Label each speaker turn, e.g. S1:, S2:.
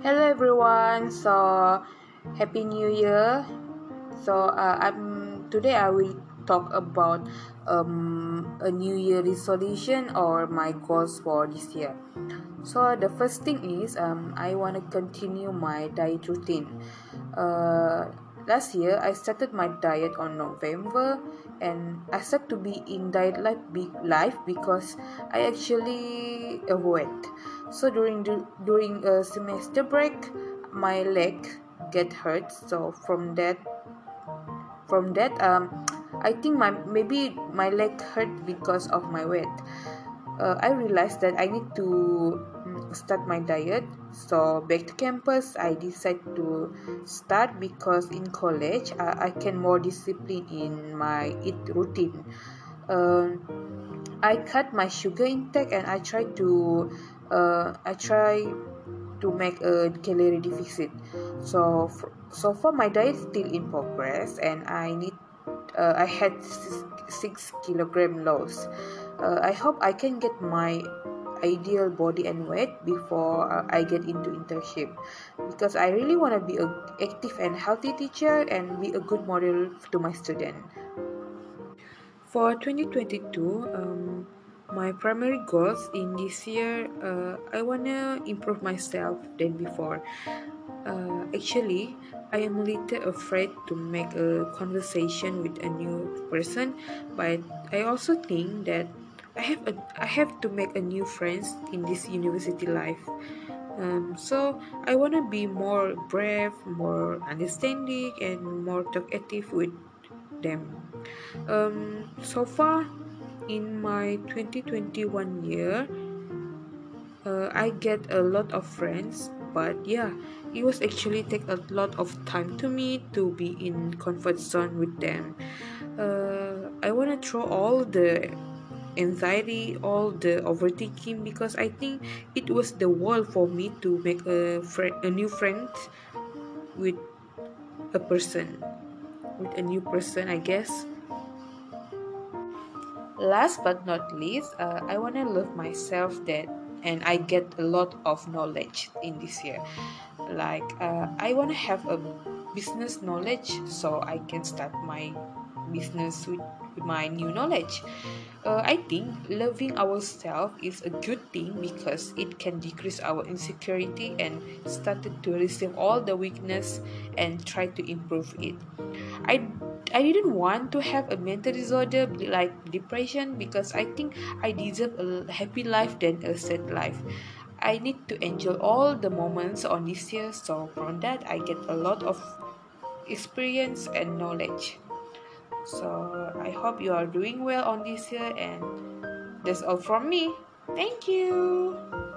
S1: Hello everyone. So happy new year. So uh, I'm today I will talk about um, a new year resolution or my goals for this year. So the first thing is um, I want to continue my diet routine. Uh, last year I started my diet on November and I started to be in diet life, life because I actually avoid so during the during a semester break my leg get hurt. So from that from that um i think my maybe my leg hurt because of my weight. Uh, i realized that i need to mm, start my diet. So back to campus i decided to start because in college uh, i can more discipline in my eat routine. Uh, i cut my sugar intake and i try to uh, I try to make a calorie deficit. So so far my diet is still in progress and I need uh, I had six, six kilogram loss. Uh, I hope I can get my ideal body and weight before uh, I get into internship because I really want to be a active and healthy teacher and be a good model to my student. For 2022, um, my primary goals in this year uh, i want to improve myself than before. Uh, actually i am a little afraid to make a conversation with a new person but i also think that i have a, i have to make a new friends in this university life. Um, so i want to be more brave more understanding and more talkative with them. Um, so far in my 2021 year uh, i get a lot of friends but yeah it was actually take a lot of time to me to be in comfort zone with them. Uh, i want to throw all the anxiety all the overthinking because i think it was the wall for me to make a friend a new friend with a person with a new person i guess last but not least uh, i want to love myself that and i get a lot of knowledge in this year. Like uh, i want to have a business knowledge so i can start my business with, my new knowledge. Uh, i think loving ourselves is a good thing because it can decrease our insecurity and started to receive all the weakness and try to improve it. I I didn't want to have a mental disorder like depression because I think I deserve a happy life than a sad life. I need to enjoy all the moments on this year, so from that I get a lot of experience and knowledge. So I hope you are doing well on this year, and that's all from me. Thank you.